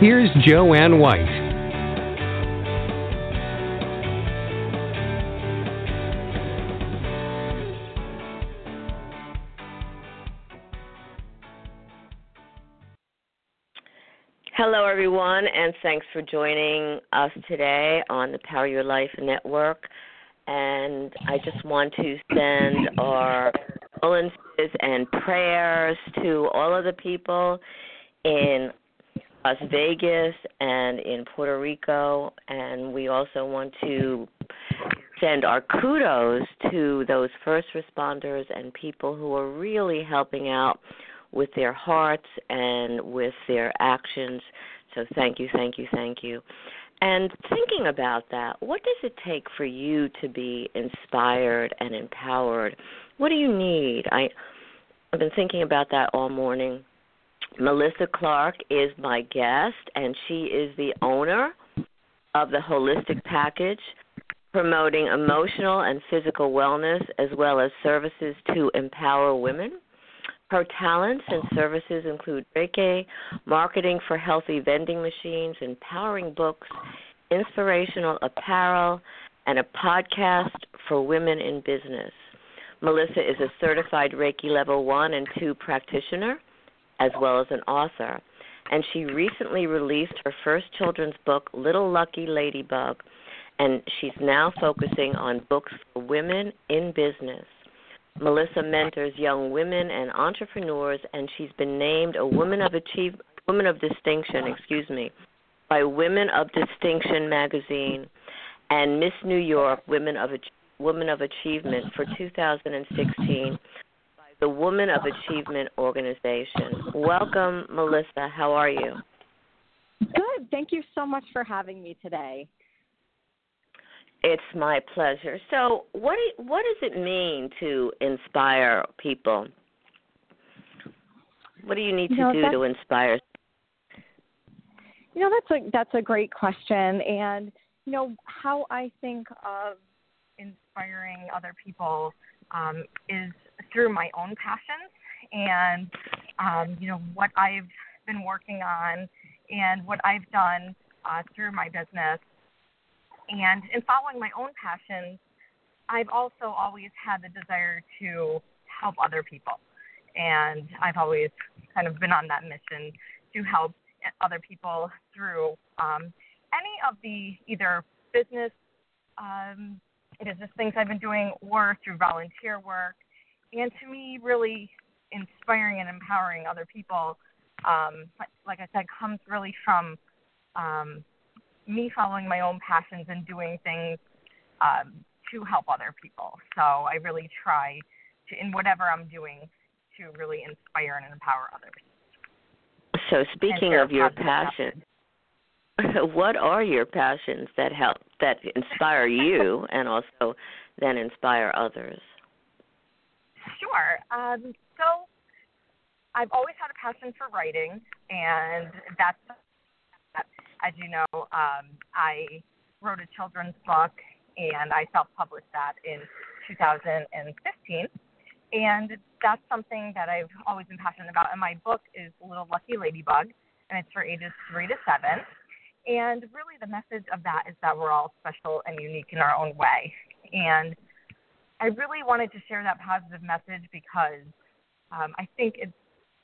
Here's Jo Anne White. Hello, everyone, and thanks for joining us today on the Power Your Life Network. And I just want to send our condolences and prayers to all of the people in Las Vegas and in Puerto Rico, and we also want to send our kudos to those first responders and people who are really helping out with their hearts and with their actions. So thank you, thank you, thank you. And thinking about that, what does it take for you to be inspired and empowered? What do you need? I I've been thinking about that all morning Melissa Clark is my guest, and she is the owner of the Wholistic Package, promoting emotional and physical wellness as well as services to empower women. Her talents and services include Reiki, marketing for healthy vending machines, empowering books, inspirational apparel, and a podcast for women in business. Melissa is a certified Reiki level 1 and 2 practitioner as well as an author. And she recently released her first children's book, Little Lucky Ladybug, and she's now focusing on books for women in business. Melissa mentors young women and entrepreneurs, and she's been named a Woman of Achieve, Woman of Distinction, excuse me, by Women of Distinction magazine and Miss New York Women of Women of Achievement for 2016 the Woman of Achievement organization. Welcome, Melissa. How are you? Good. Thank you so much for having me today. It's my pleasure. So, what do, what does it mean to inspire people? What do you need to you know, do to inspire? You know, that's a that's a great question, and you know how I think of inspiring other people um, is through my own passions and um, you know what I've been working on and what I've done uh, through my business. And in following my own passions, I've also always had the desire to help other people. And I've always kind of been on that mission to help other people through um, any of the either business um, business things I've been doing or through volunteer work and to me, really inspiring and empowering other people, um, like I said, comes really from um, me following my own passions and doing things um, to help other people. So I really try to, in whatever I'm doing, to really inspire and empower others. So speaking of your passion, what are your passions that help that inspire you and also then inspire others? Sure. Um, so I've always had a passion for writing, and that's, as you know, um, I wrote a children's book, and I self-published that in 2015. And that's something that I've always been passionate about. And my book is Little Lucky Ladybug, and it's for ages three to seven. And really, the message of that is that we're all special and unique in our own way. And I really wanted to share that positive message because um, I think it's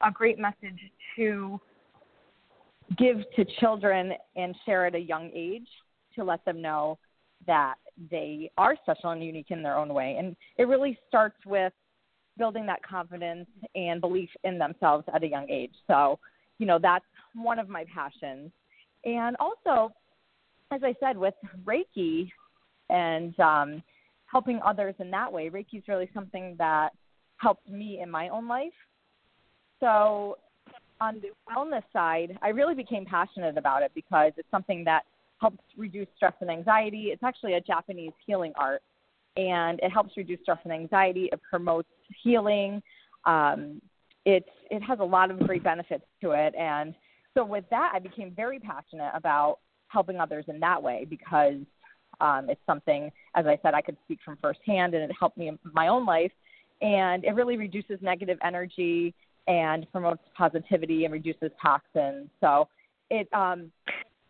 a great message to give to children and share at a young age to let them know that they are special and unique in their own way. And it really starts with building that confidence and belief in themselves at a young age. So, you know, that's one of my passions. And also, as I said, with Reiki and um, helping others in that way. Reiki is really something that helped me in my own life. So on the wellness side, I really became passionate about it because it's something that helps reduce stress and anxiety. It's actually a Japanese healing art, and it helps reduce stress and anxiety. It promotes healing. Um, it's it has a lot of great benefits to it, and so with that, I became very passionate about helping others in that way because um, it's something, as I said, I could speak from firsthand, and it helped me in my own life. And it really reduces negative energy and promotes positivity and reduces toxins. So it um,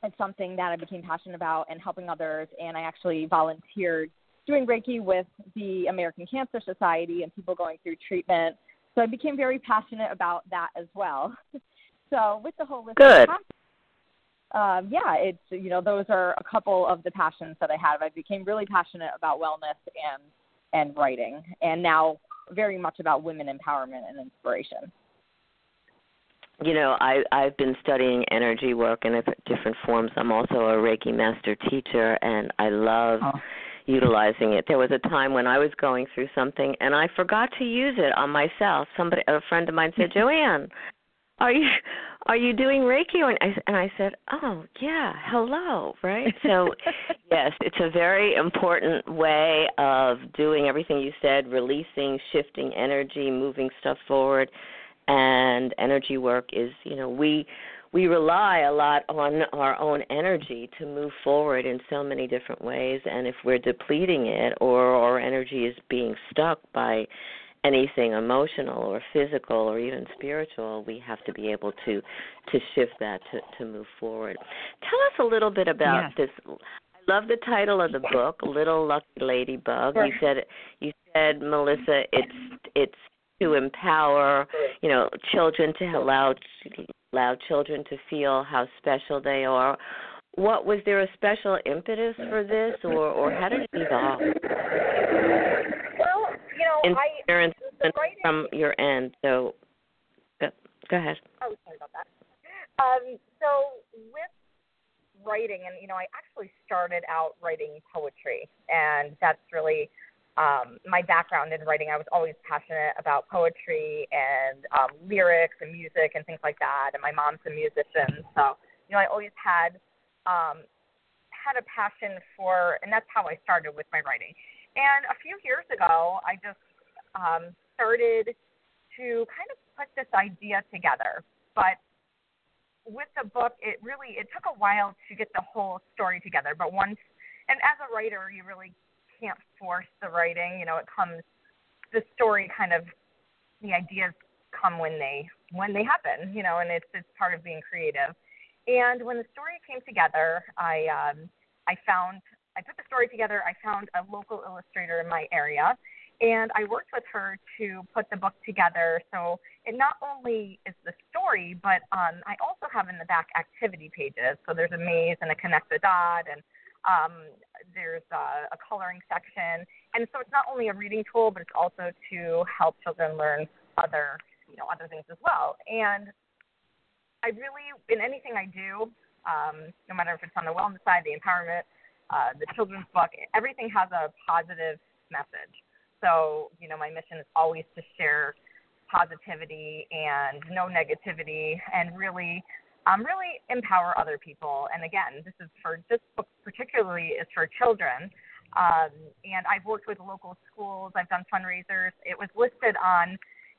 it's something that I became passionate about and helping others. And I actually volunteered doing Reiki with the American Cancer Society and people going through treatment. So I became very passionate about that as well. so with the wholistic Good. um, yeah, it's you know those are a couple of the passions that I have. I became really passionate about wellness and and writing, and now very much about women empowerment and inspiration you know i i've been studying energy work in different forms i'm also a reiki master teacher and i love oh. utilizing it there was a time when i was going through something and i forgot to use it on myself somebody a friend of mine said jo anne are you are you doing reiki? And i and i said oh yeah hello right? So yes it's a very important way of doing everything you said releasing shifting energy moving stuff forward and energy work is you know we we rely a lot on our own energy to move forward in so many different ways and if we're depleting it or our energy is being stuck by anything emotional or physical or even spiritual we have to be able to to shift that to to move forward tell us a little bit about yes. this I love the title of the book, Little Lucky Ladybug. Sure. You said you said Melissa, it's it's to empower, you know, children to allow allow children to feel how special they are. What was there a special impetus for this, or or how did it evolve? Well, you know, Inspiration I from your end. So, go, go ahead. Oh, sorry about that. Um, so with writing, and you know, I actually started out writing poetry, and that's really um, my background in writing, I was always passionate about poetry and um, lyrics and music and things like that. And my mom's a musician, so you know I always had um, had a passion for, and that's how I started with my writing. And a few years ago, I just um, started to kind of put this idea together. But with the book, it really it took a while to get the whole story together. But once, and as a writer, you really can't force the writing. You know, it comes the story kind of the ideas come when they when they happen. You know, and it's it's part of being creative. And when the story came together, I um, I found I put the story together. I found a local illustrator in my area, and I worked with her to put the book together. So it not only is the story, but um, I also have in the back activity pages. So there's a maze and a connect the dot and um, there's a, a coloring section, and so it's not only a reading tool, but it's also to help children learn other, you know, other things as well. And I really, in anything I do, um, no matter if it's on the wellness side, the empowerment, uh, the children's book, everything has a positive message. So, you know, my mission is always to share positivity and no negativity and really um, really empower other people. And again, this is for this book particularly is for children. Um, and I've worked with local schools. I've done fundraisers. It was listed on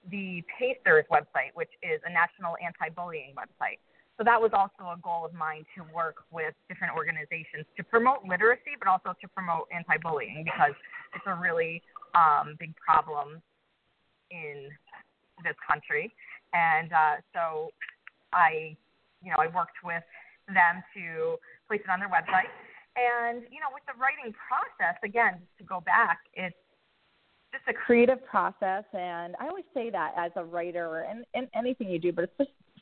the PACER's website, which is a national anti-bullying website. So that was also a goal of mine to work with different organizations to promote literacy, but also to promote anti-bullying because it's a really um, big problem in this country. And uh, so I you know, I worked with them to place it on their website. And, you know, with the writing process, again, just to go back, it's just a creative process. And I always say that as a writer and, and anything you do, but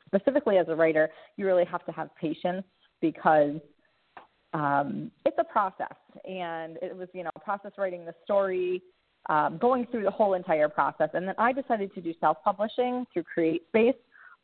specifically as a writer, you really have to have patience because um, it's a process. And it was, you know, process writing the story, um, going through the whole entire process. And then I decided to do self publishing through CreateSpace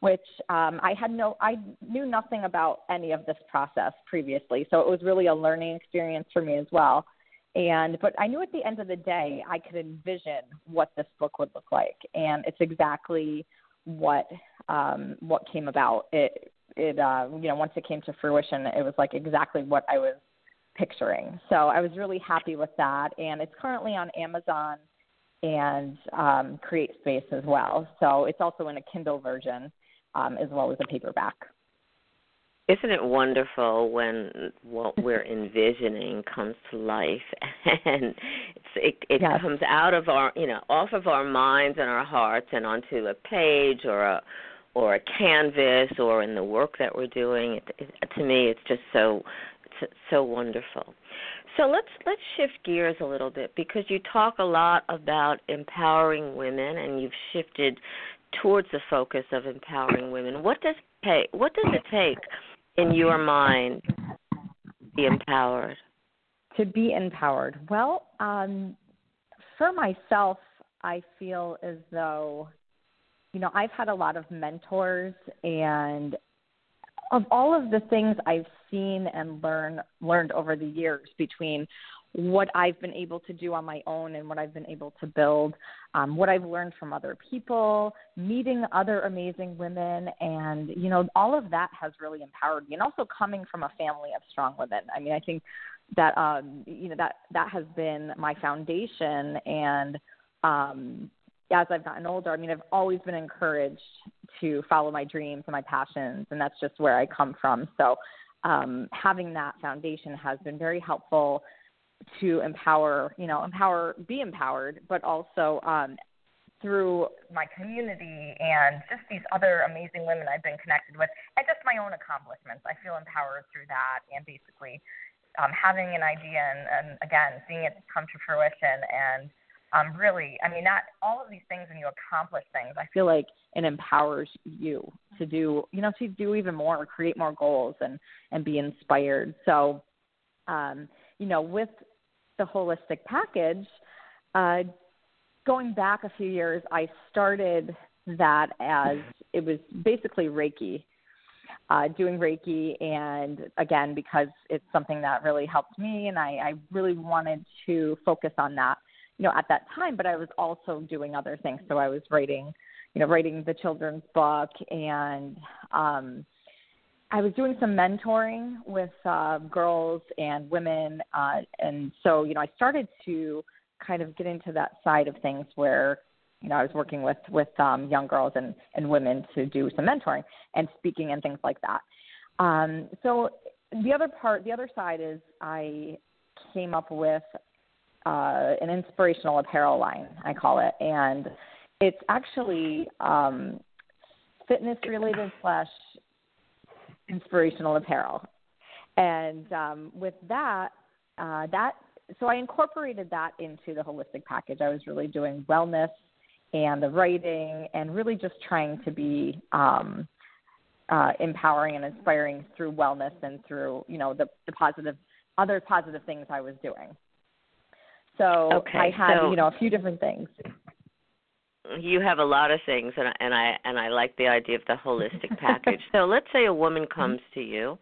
which um, I had no, I knew nothing about any of this process previously. So it was really a learning experience for me as well. And, but I knew at the end of the day, I could envision what this book would look like. And it's exactly what um, what came about. It it uh, you know once it came to fruition, it was like exactly what I was picturing. So I was really happy with that, and it's currently on Amazon and um, Create Space as well. So it's also in a Kindle version um, as well as a paperback. Isn't it wonderful when what we're envisioning comes to life and it's, it, it yes. comes out of our, you know, off of our minds and our hearts and onto a page or a or a canvas or in the work that we're doing. It, it, to me, it's just so so wonderful. So let's let's shift gears a little bit because you talk a lot about empowering women and you've shifted towards the focus of empowering women. What does take what does it take in your mind to be empowered? To be empowered. Well, um, for myself, I feel as though you know, I've had a lot of mentors and of all of the things I've seen and learn learned over the years between what I've been able to do on my own and what I've been able to build, um, what I've learned from other people, meeting other amazing women, and you know all of that has really empowered me. And also coming from a family of strong women, I mean, I think that um, you know that that has been my foundation and um, as I've gotten older, I mean, I've always been encouraged to follow my dreams and my passions, and that's just where I come from. So, um, having that foundation has been very helpful to empower, you know, empower, be empowered, but also um, through my community and just these other amazing women I've been connected with, and just my own accomplishments. I feel empowered through that, and basically um, having an idea and, and again seeing it come to fruition and um, really, I mean, that all of these things when you accomplish things, I feel like it empowers you to do, you know, to do even more, create more goals, and and be inspired. So, um, you know, with the wholistic package, uh, going back a few years, I started that as it was basically Reiki. Uh, doing Reiki, and again, because it's something that really helped me, and I, I really wanted to focus on that you know, at that time, but I was also doing other things. So I was writing, you know, writing the children's book and um I was doing some mentoring with uh, girls and women, uh, and so you know I started to kind of get into that side of things where you know I was working with with um, young girls and and women to do some mentoring and speaking and things like that. Um, so the other part, the other side is I came up with uh, an inspirational apparel line, I call it, and it's actually um, fitness related slash inspirational apparel. And um, with that, uh, that so I incorporated that into the wholistic package. I was really doing wellness and the writing, and really just trying to be um, uh, empowering and inspiring through wellness and through you know the, the positive other positive things I was doing. So okay, I had, so you know, a few different things. You have a lot of things, and and I and I like the idea of the wholistic package. so let's say a woman mm-hmm. comes to you,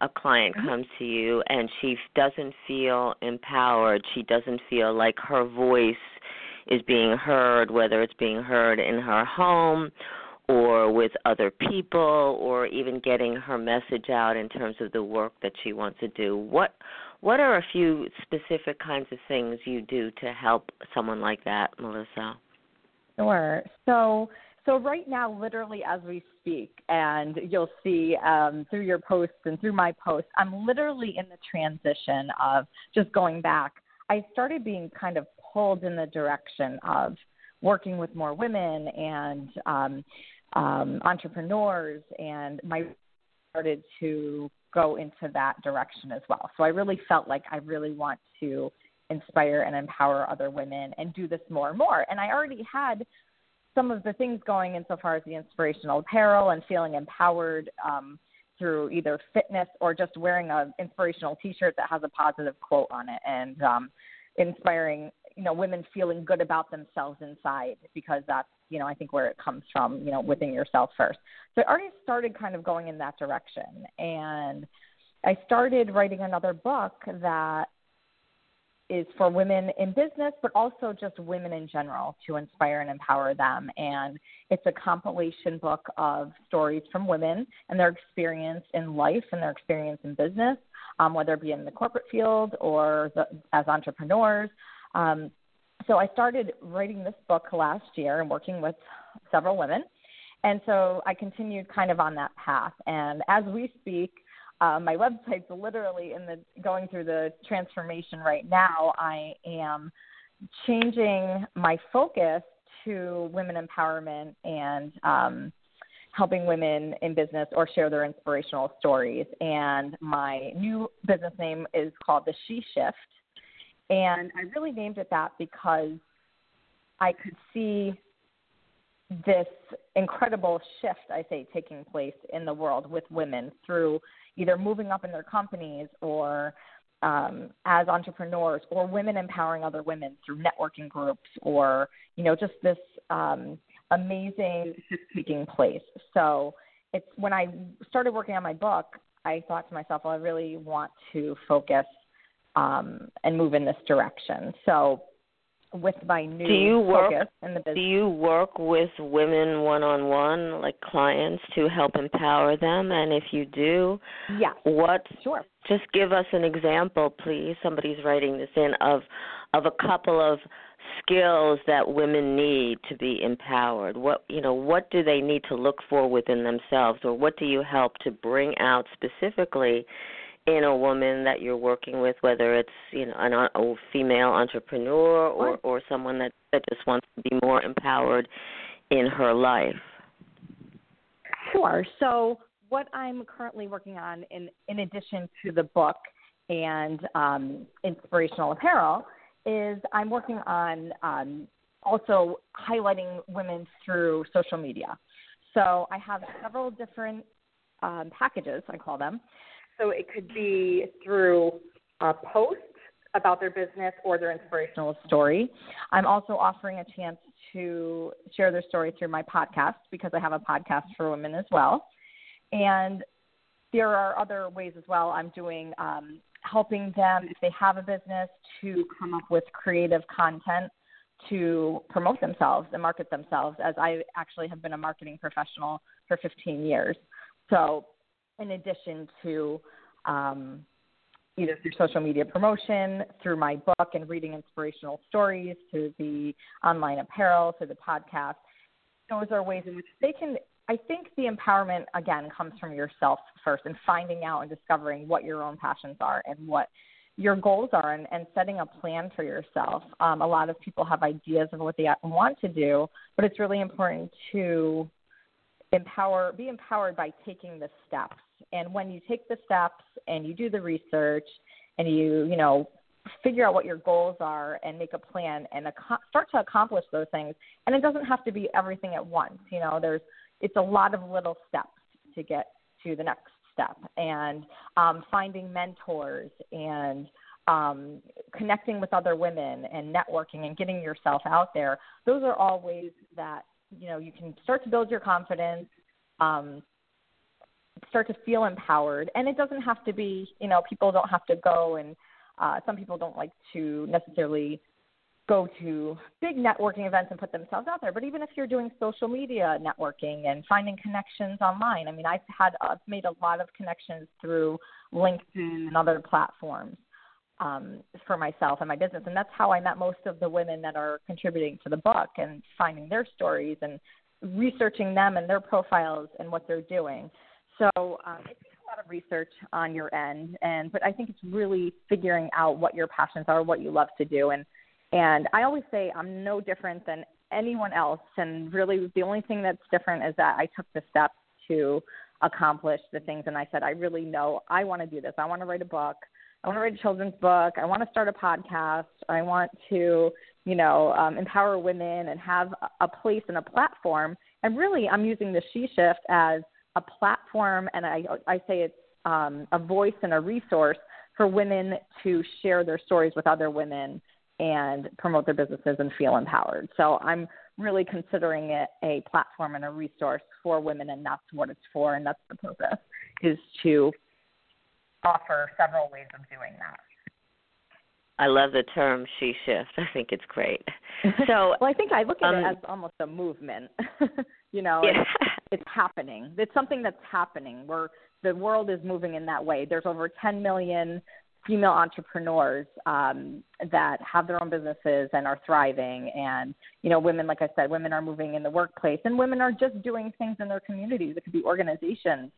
a client mm-hmm. comes to you, and she doesn't feel empowered. She doesn't feel like her voice is being heard, whether it's being heard in her home or with other people or even getting her message out in terms of the work that she wants to do. What what are a few specific kinds of things you do to help someone like that, Melissa? Sure. So so right now, literally as we speak, and you'll see um, through your posts and through my posts, I'm literally in the transition of just going back. I started being kind of pulled in the direction of working with more women and um, um, entrepreneurs, and my started to go into that direction as well. So I really felt like I really want to inspire and empower other women and do this more and more. And I already had some of the things going insofar as the inspirational apparel and feeling empowered um, through either fitness or just wearing an inspirational T-shirt that has a positive quote on it and um, inspiring you know women feeling good about themselves inside because that's you know I think where it comes from you know within yourself first. So I already started kind of going in that direction, and I started writing another book that is for women in business, but also just women in general to inspire and empower them. And it's a compilation book of stories from women and their experience in life and their experience in business, um, whether it be in the corporate field or the, as entrepreneurs. Um, so I started writing this book last year and working with several women. And so I continued kind of on that path. And as we speak, uh, my website's literally in the going through the transformation right now. I am changing my focus to women empowerment and um, helping women in business or share their inspirational stories. And my new business name is called the She Shift. And I really named it that because I could see this incredible shift, I say, taking place in the world with women through either moving up in their companies or um, as entrepreneurs or women empowering other women through networking groups or, you know, just this um, amazing shift taking place. So it's when I started working on my book, I thought to myself, well, I really want to focus um, and move in this direction. So with my new do you work, in the business. Do you work with women one on one, like clients, to help empower them? And if you do, yeah, what? Sure. Just give us an example, please. Somebody's writing this in of of a couple of skills that women need to be empowered. What you know, what do they need to look for within themselves, or what do you help to bring out specifically? In a woman that you're working with, whether it's you know an, a female entrepreneur or or someone that that just wants to be more empowered in her life. Sure. So what I'm currently working on, in in addition to the book and um, inspirational apparel, is I'm working on um, also highlighting women through social media. So I have several different um, packages, I call them, so it could be through a post about their business or their inspirational story. I'm also offering a chance to share their story through my podcast because I have a podcast for women as well. And there are other ways as well. I'm doing um, helping them if they have a business to come up with creative content to promote themselves and market themselves as I actually have been a marketing professional for 15 years. So in addition to um, either through social media promotion, through my book and reading inspirational stories, to the online apparel, to the podcast. Those are ways in which they can. I think the empowerment again comes from yourself first and finding out and discovering what your own passions are and what your goals are and, and setting a plan for yourself. Um, a lot of people have ideas of what they want to do, but it's really important to empower, be empowered by taking the steps and when you take the steps and you do the research and you, you know, figure out what your goals are and make a plan and ac- start to accomplish those things. And it doesn't have to be everything at once. You know, there's it's a lot of little steps to get to the next step. And um, finding mentors and um, connecting with other women and networking and getting yourself out there. Those are all ways that you know you can start to build your confidence. Um, start to feel empowered. And it doesn't have to be, you know, people don't have to go and uh, some people don't like to necessarily go to big networking events and put themselves out there. But even if you're doing social media networking and finding connections online, I mean, I've had I've made a lot of connections through LinkedIn and other platforms um, for myself and my business, and that's how I met most of the women that are contributing to the book and finding their stories and researching them and their profiles and what they're doing. So um, it takes a lot of research on your end, and but I think it's really figuring out what your passions are, what you love to do, and and I always say I'm no different than anyone else, and really the only thing that's different is that I took the steps to accomplish the things, and I said I really know I want to do this. I want to write a book. I want to write a children's book. I want to start a podcast. I want to, you know, um, empower women and have a place and a platform. And really, I'm using the She Shift as a platform, and I, I say it's um, a voice and a resource for women to share their stories with other women and promote their businesses and feel empowered. So I'm really considering it a platform and a resource for women, and that's what it's for, and that's the purpose is to offer several ways of doing that. I love the term she shift. I think it's great. So well, I think I look at um, it as almost a movement. you know, yeah. it's, it's happening. It's something that's happening. Where the world is moving in that way. There's over 10 million female entrepreneurs um, that have their own businesses and are thriving. And you know, women, like I said, women are moving in the workplace, and women are just doing things in their communities. It could be organizations,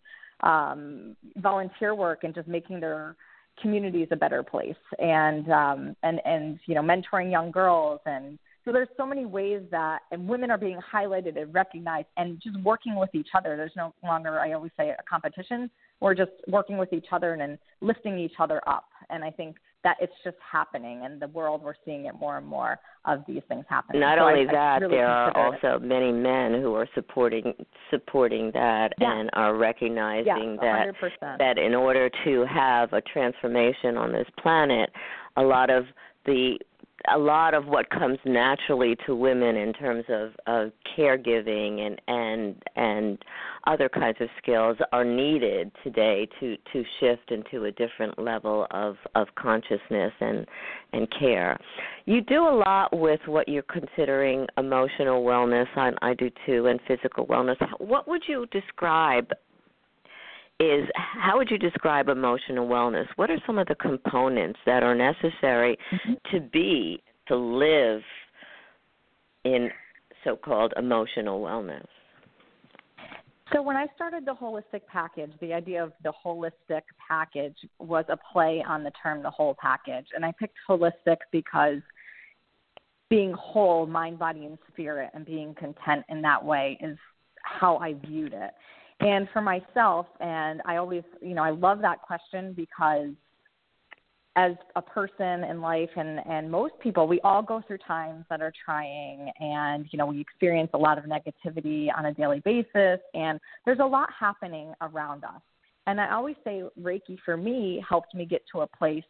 um, volunteer work, and just making their communities a better place. And um, and and you know, mentoring young girls and so there's so many ways that and women are being highlighted and recognized and just working with each other. There's no longer I always say a competition. We're just working with each other and, and lifting each other up. And I think that it's just happening in the world. We're seeing it more and more of these things happening. Not so only I, that, I really there are also it. many men who are supporting supporting that yeah. and are recognizing yeah, that that in order to have a transformation on this planet, a lot of the a lot of what comes naturally to women in terms of, of caregiving and and and other kinds of skills are needed today to to shift into a different level of of consciousness and and care. You do a lot with what you're considering emotional wellness. I, I do too, and physical wellness. What would you describe is how would you describe emotional wellness? What are some of the components that are necessary mm-hmm. to be to live in so-called emotional wellness? So when I started the wholistic package, the idea of the wholistic package was a play on the term the whole package, and I picked wholistic because being whole, mind, body, and spirit, and being content in that way is how I viewed it. And for myself, and I always, you know, I love that question because as a person in life and and most people we all go through times that are trying and you know we experience a lot of negativity on a daily basis and there's a lot happening around us and i always say reiki for me helped me get to a place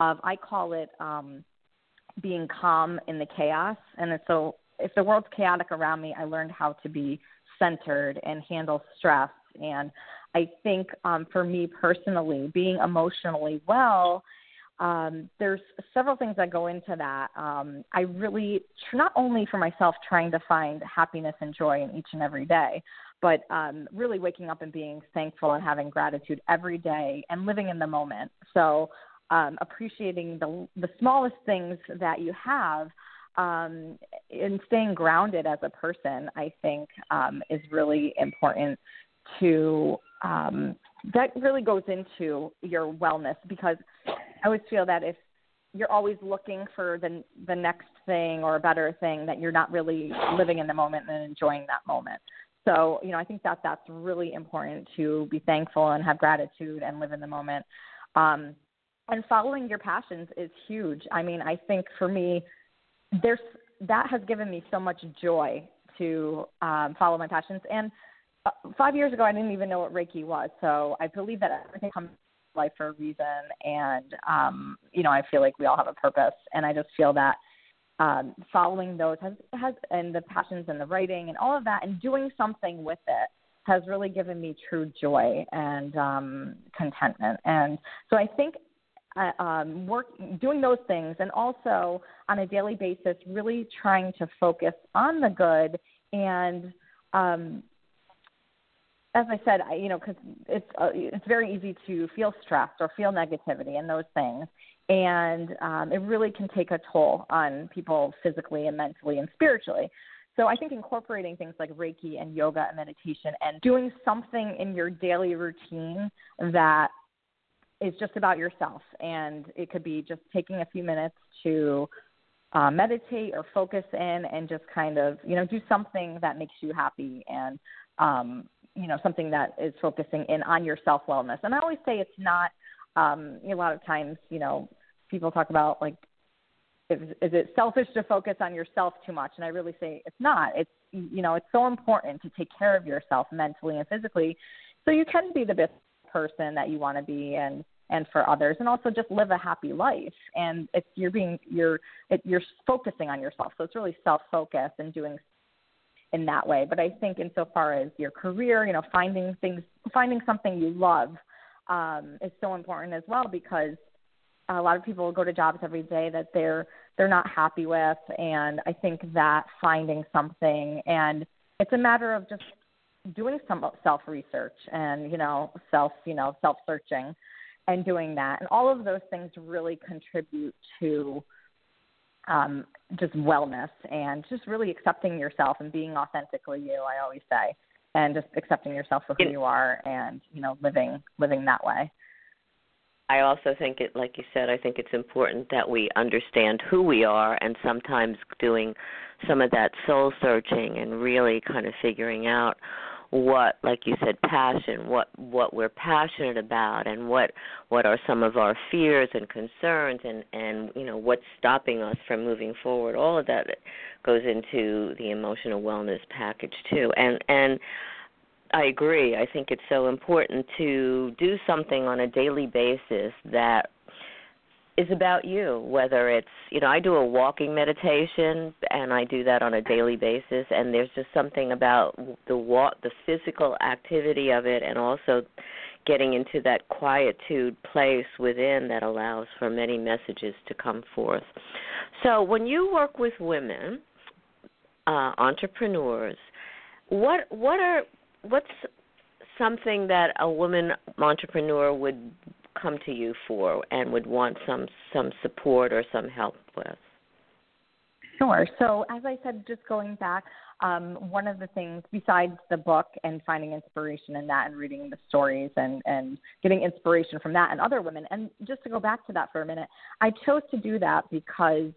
of i call it um being calm in the chaos and so if the world's chaotic around me i learned how to be centered and handle stress. And I think um, for me personally, being emotionally well, um, there's several things that go into that. Um, I really, not only for myself, trying to find happiness and joy in each and every day, but um, really waking up and being thankful and having gratitude every day and living in the moment. So, um, appreciating the the smallest things that you have um, and staying grounded as a person, I think, um, is really important to. Um, that really goes into your wellness because I always feel that if you're always looking for the the next thing or a better thing, that you're not really living in the moment and enjoying that moment. So, you know, I think that that's really important to be thankful and have gratitude and live in the moment. Um, and following your passions is huge. I mean, I think for me, there's that has given me so much joy to um, follow my passions. And uh, five years ago, I didn't even know what Reiki was. So I believe that everything comes life for a reason. And, um, you know, I feel like we all have a purpose. And I just feel that um, following those has, has, and the passions and the writing and all of that and doing something with it has really given me true joy and um, contentment. And so I think uh, um, work doing those things, and also on a daily basis, really trying to focus on the good and. Um, as I said, I, you know, because it's uh, it's very easy to feel stressed or feel negativity and those things, and um, it really can take a toll on people physically and mentally and spiritually. So I think incorporating things like Reiki and yoga and meditation and doing something in your daily routine that is just about yourself. And it could be just taking a few minutes to uh, meditate or focus in and just kind of, you know, do something that makes you happy and, um, you know, something that is focusing in on your self wellness. And I always say it's not, um, a lot of times, you know, people talk about like, is, is it selfish to focus on yourself too much? And I really say it's not. It's, you know, it's so important to take care of yourself mentally and physically so you can be the best person that you want to be and and for others and also just live a happy life and it's you're being you're it, you're focusing on yourself so it's really self focused and doing in that way. But i think insofar as your career you know finding things finding something you love um is so important as well because a lot of people go to jobs every day that they're they're not happy with. And I think that finding something and it's a matter of just doing some self research and you know self you know self searching and doing that. And all of those things really contribute to um just wellness and just really accepting yourself and being authentically you i always say and just accepting yourself for who you are and you know living living that way. I also think it like you said I think it's important that we understand who we are and sometimes doing some of that soul searching and really kind of figuring out what like you said passion what what we're passionate about and what what are some of our fears and concerns and and you know what's stopping us from moving forward all of that goes into the emotional wellness package too and and I agree. I think it's so important to do something on a daily basis that is about you whether it's you know i do a walking meditation and i do that on a daily basis and there's just something about the walk the physical activity of it and also getting into that quietude place within that allows for many messages to come forth. So when you work with women uh entrepreneurs what what are what's something that a woman entrepreneur would come to you for and would want some some support or some help with? Sure. So, as I said, just going back, um, one of the things besides the book and finding inspiration in that and reading the stories and, and getting inspiration from that and other women, and just to go back to that for a minute, I chose to do that because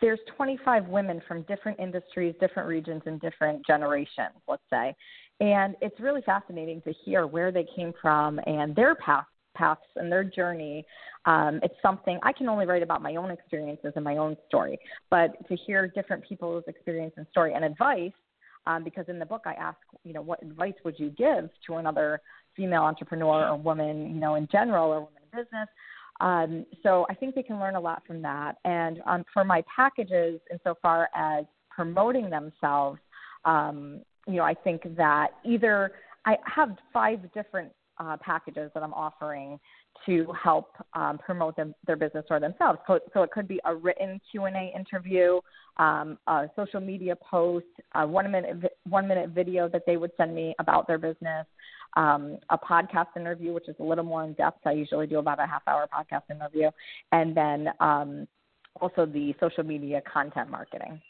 there's 25 women from different industries, different regions, and different generations, let's say. And it's really fascinating to hear where they came from and their path paths and their journey. Um, it's something I can only write about my own experiences and my own story, but to hear different people's experience and story and advice, um, because in the book I ask, you know, what advice would you give to another female entrepreneur or woman, you know, in general or woman in business? Um, so I think they can learn a lot from that. And um, for my packages, insofar as promoting themselves, um, you know, I think that either I have five different uh, packages that I'm offering to help um, promote them, their business or themselves. So, so it could be a written Q and A interview, um, a social media post, a one minute one minute video that they would send me about their business, um, a podcast interview, which is a little more in depth. I usually do about a half hour podcast interview, and then um, also the social media content marketing.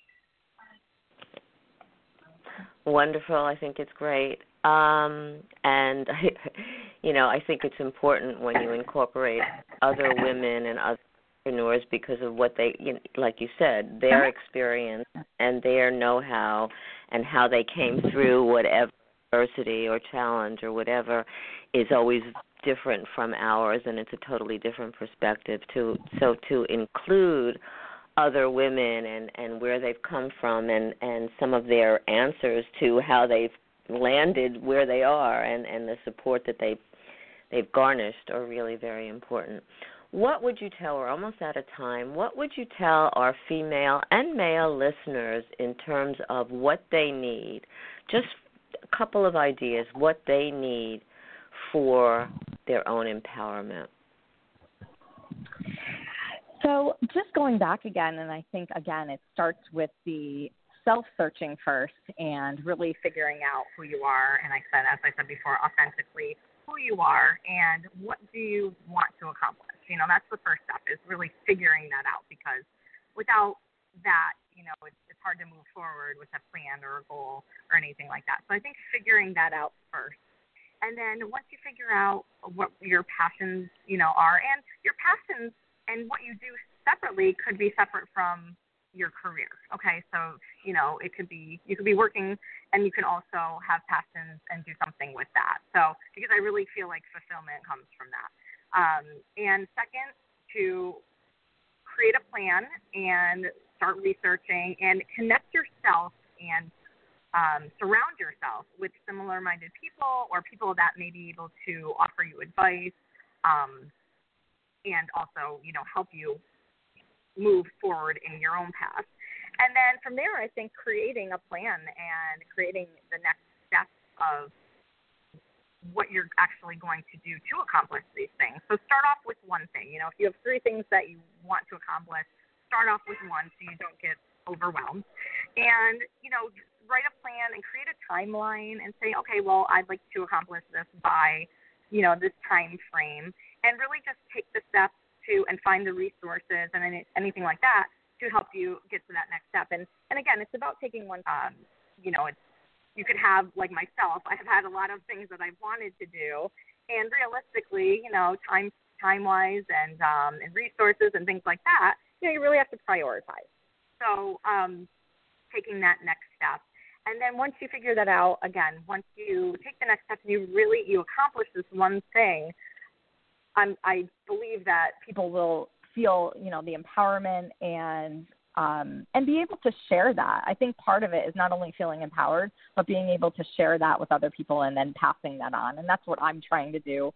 Wonderful. I think it's great. Um, and you know, I think it's important when you incorporate other women and other entrepreneurs because of what they, you know, like you said, their experience and their know-how and how they came through whatever adversity or challenge or whatever is always different from ours and it's a totally different perspective to so to include other women and and where they've come from and and some of their answers to how they've landed where they are and and the support that they they've garnished are really very important. What would you tell, we're almost out of time, what would you tell our female and male listeners in terms of what they need? Just a couple of ideas, what they need for their own empowerment. So, just going back again, and I think again, it starts with the self searching first and really figuring out who you are. And I said, as I said before, authentically who you are and what do you want to accomplish. You know, that's the first step is really figuring that out because without that, you know, it's, it's hard to move forward with a plan or a goal or anything like that. So I think figuring that out first. And then once you figure out what your passions, you know, are, and your passions and what you do separately could be separate from your career. Okay, so you know it could be you could be working and you can also have passions and do something with that. So because I really feel like fulfillment comes from that. Um, and second, to create a plan and start researching and connect yourself and um, surround yourself with similar-minded people or people that may be able to offer you advice. Um, and also, you know, help you move forward in your own path. And then from there, I think creating a plan and creating the next steps of what you're actually going to do to accomplish these things. So start off with one thing. You know, if you have three things that you want to accomplish, start off with one so you don't get overwhelmed. And, you know, write a plan and create a timeline and say, okay, well, I'd like to accomplish this by, you know, this time frame. And really just take the steps to and find the resources and any, anything like that to help you get to that next step. And and again, it's about taking one. Um, you know, it's you could have like myself. I have had a lot of things that I've wanted to do, and realistically, you know, time time wise and um, and resources and things like that, you know, you really have to prioritize. So um, taking that next step. And then once you figure that out, again, once you take the next step and you really you accomplish this one thing, I'm, I believe that people will feel, you know, the empowerment and um, and be able to share that. I think part of it is not only feeling empowered, but being able to share that with other people and then passing that on. And that's what I'm trying to do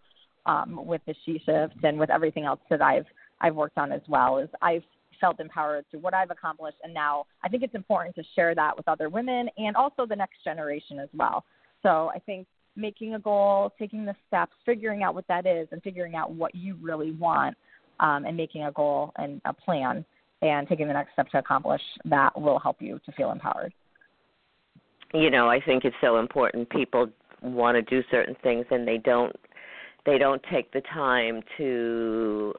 um, with the She Shift and with everything else that I've I've worked on as well. Is I've felt empowered through what I've accomplished, and now I think it's important to share that with other women and also the next generation as well. So I think making a goal, taking the steps, figuring out what that is, and figuring out what you really want, um, and making a goal and a plan and taking the next step to accomplish that will help you to feel empowered. You know, I think it's so important. People want to do certain things and they don't they don't take the time to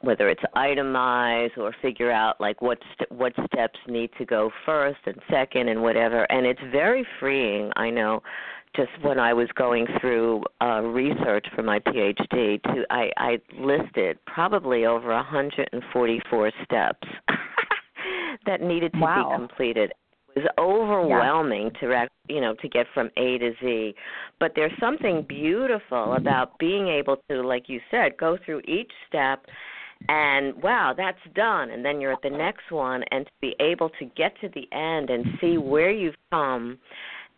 whether it's itemize or figure out like what st- what steps need to go first and second and whatever and it's very freeing i know just when i was going through uh research for my phd to i i listed probably over 144 steps that needed to wow. be completed was overwhelming yeah. to you know to get from A to Z. But there's something beautiful about being able to, like you said, go through each step and wow, that's done. And then you're at the next one, and to be able to get to the end and see where you've come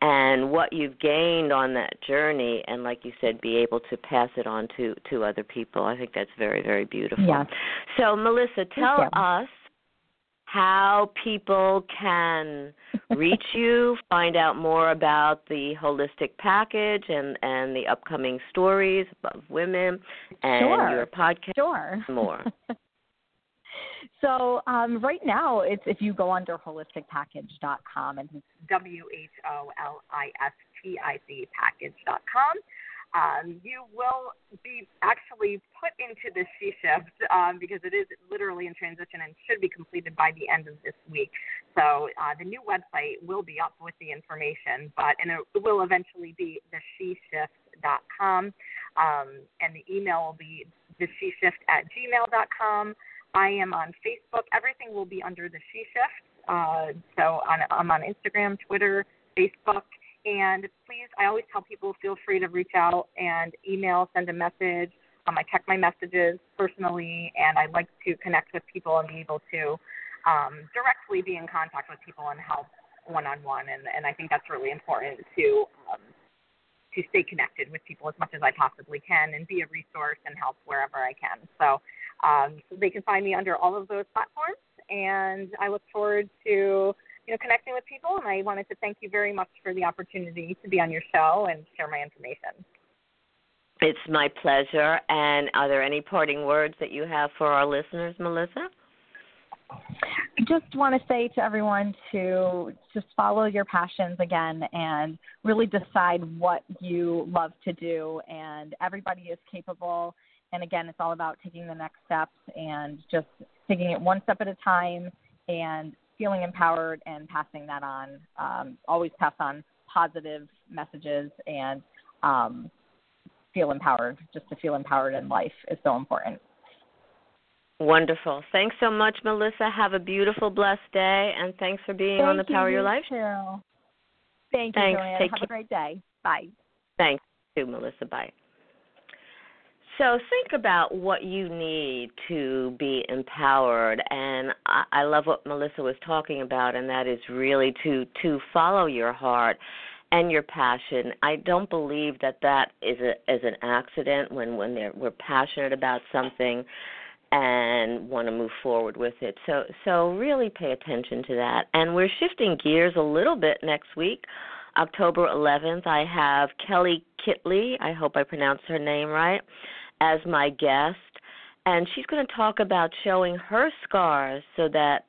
and what you've gained on that journey and like you said be able to pass it on to to other people i think that's very very beautiful yeah. so melissa tell us how people can reach you, find out more about the Wholistic Package and and the upcoming stories of women and sure. your podcast. Sure. More. so um, right now, it's if you go under wholisticpackage.com and W H O L I S T I C package.com um, you will be actually put into the She Shift um, because it is literally in transition and should be completed by the end of this week. So uh, the new website will be up with the information, but and it will eventually be the SheShift.com, um, and the email will be the shift at gmail.com. I am on Facebook. Everything will be under the She Shift. Uh, so on, I'm on Instagram, Twitter, Facebook and please, I always tell people feel free to reach out and email, send a message. Um, I check my messages personally, and I like to connect with people and be able to um, directly be in contact with people and help one on one. And I think that's really important to um, to stay connected with people as much as I possibly can and be a resource and help wherever I can. So, um, so they can find me under all of those platforms, and I look forward to you know, connecting with people. And I wanted to thank you very much for the opportunity to be on your show and share my information. It's my pleasure. And are there any parting words that you have for our listeners, Melissa? I just want to say to everyone to just follow your passions again and really decide what you love to do. And everybody is capable. And again, it's all about taking the next steps and just taking it one step at a time and feeling empowered and passing that on. Um, always pass on positive messages and um, feel empowered. Just to feel empowered in life is so important. Wonderful. Thanks so much, Melissa. Have a beautiful, blessed day, and thanks for being Thank on the Power you, Your Life. Too. Thank you, thanks. Jo Anne. Take Have care. a great day. Bye. Thanks, too, Melissa. Bye. So think about what you need to be empowered, and I, I love what Melissa was talking about, and that is really to to follow your heart and your passion. I don't believe that that is a is an accident when when they're, we're passionate about something and want to move forward with it. So so really pay attention to that. And we're shifting gears a little bit next week. October 11th, I have Kelly Kitley. I hope I pronounced her name right as my guest. and she's going to talk about showing her scars so that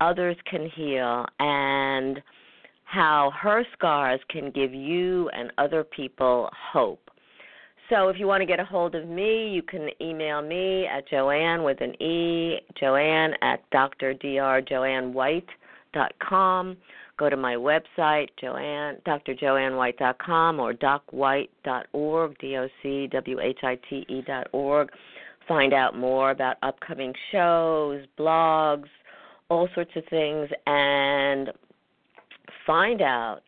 others can heal and how her scars can give you and other people hope. So if you want to get a hold of me, you can email me at Jo Anne with an E, Joanne at com. Go to my website, Joanne, drjoannewhite.com or docwhite.org, D-O-C-W-H-I-T-E dot org. Find out more about upcoming shows, blogs, all sorts of things, and find out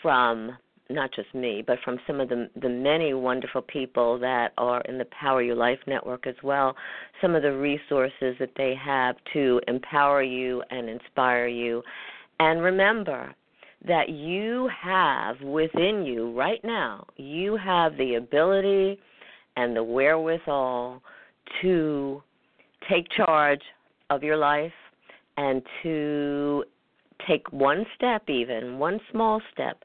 from not just me, but from some of the the many wonderful people that are in the Power Your Life network as well, some of the resources that they have to empower you and inspire you. And remember that you have within you right now, you have the ability and the wherewithal to take charge of your life and to take one step, even one small step,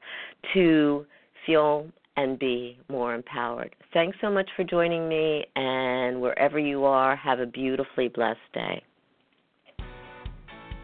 to feel and be more empowered. Thanks so much for joining me, and wherever you are, have a beautifully blessed day.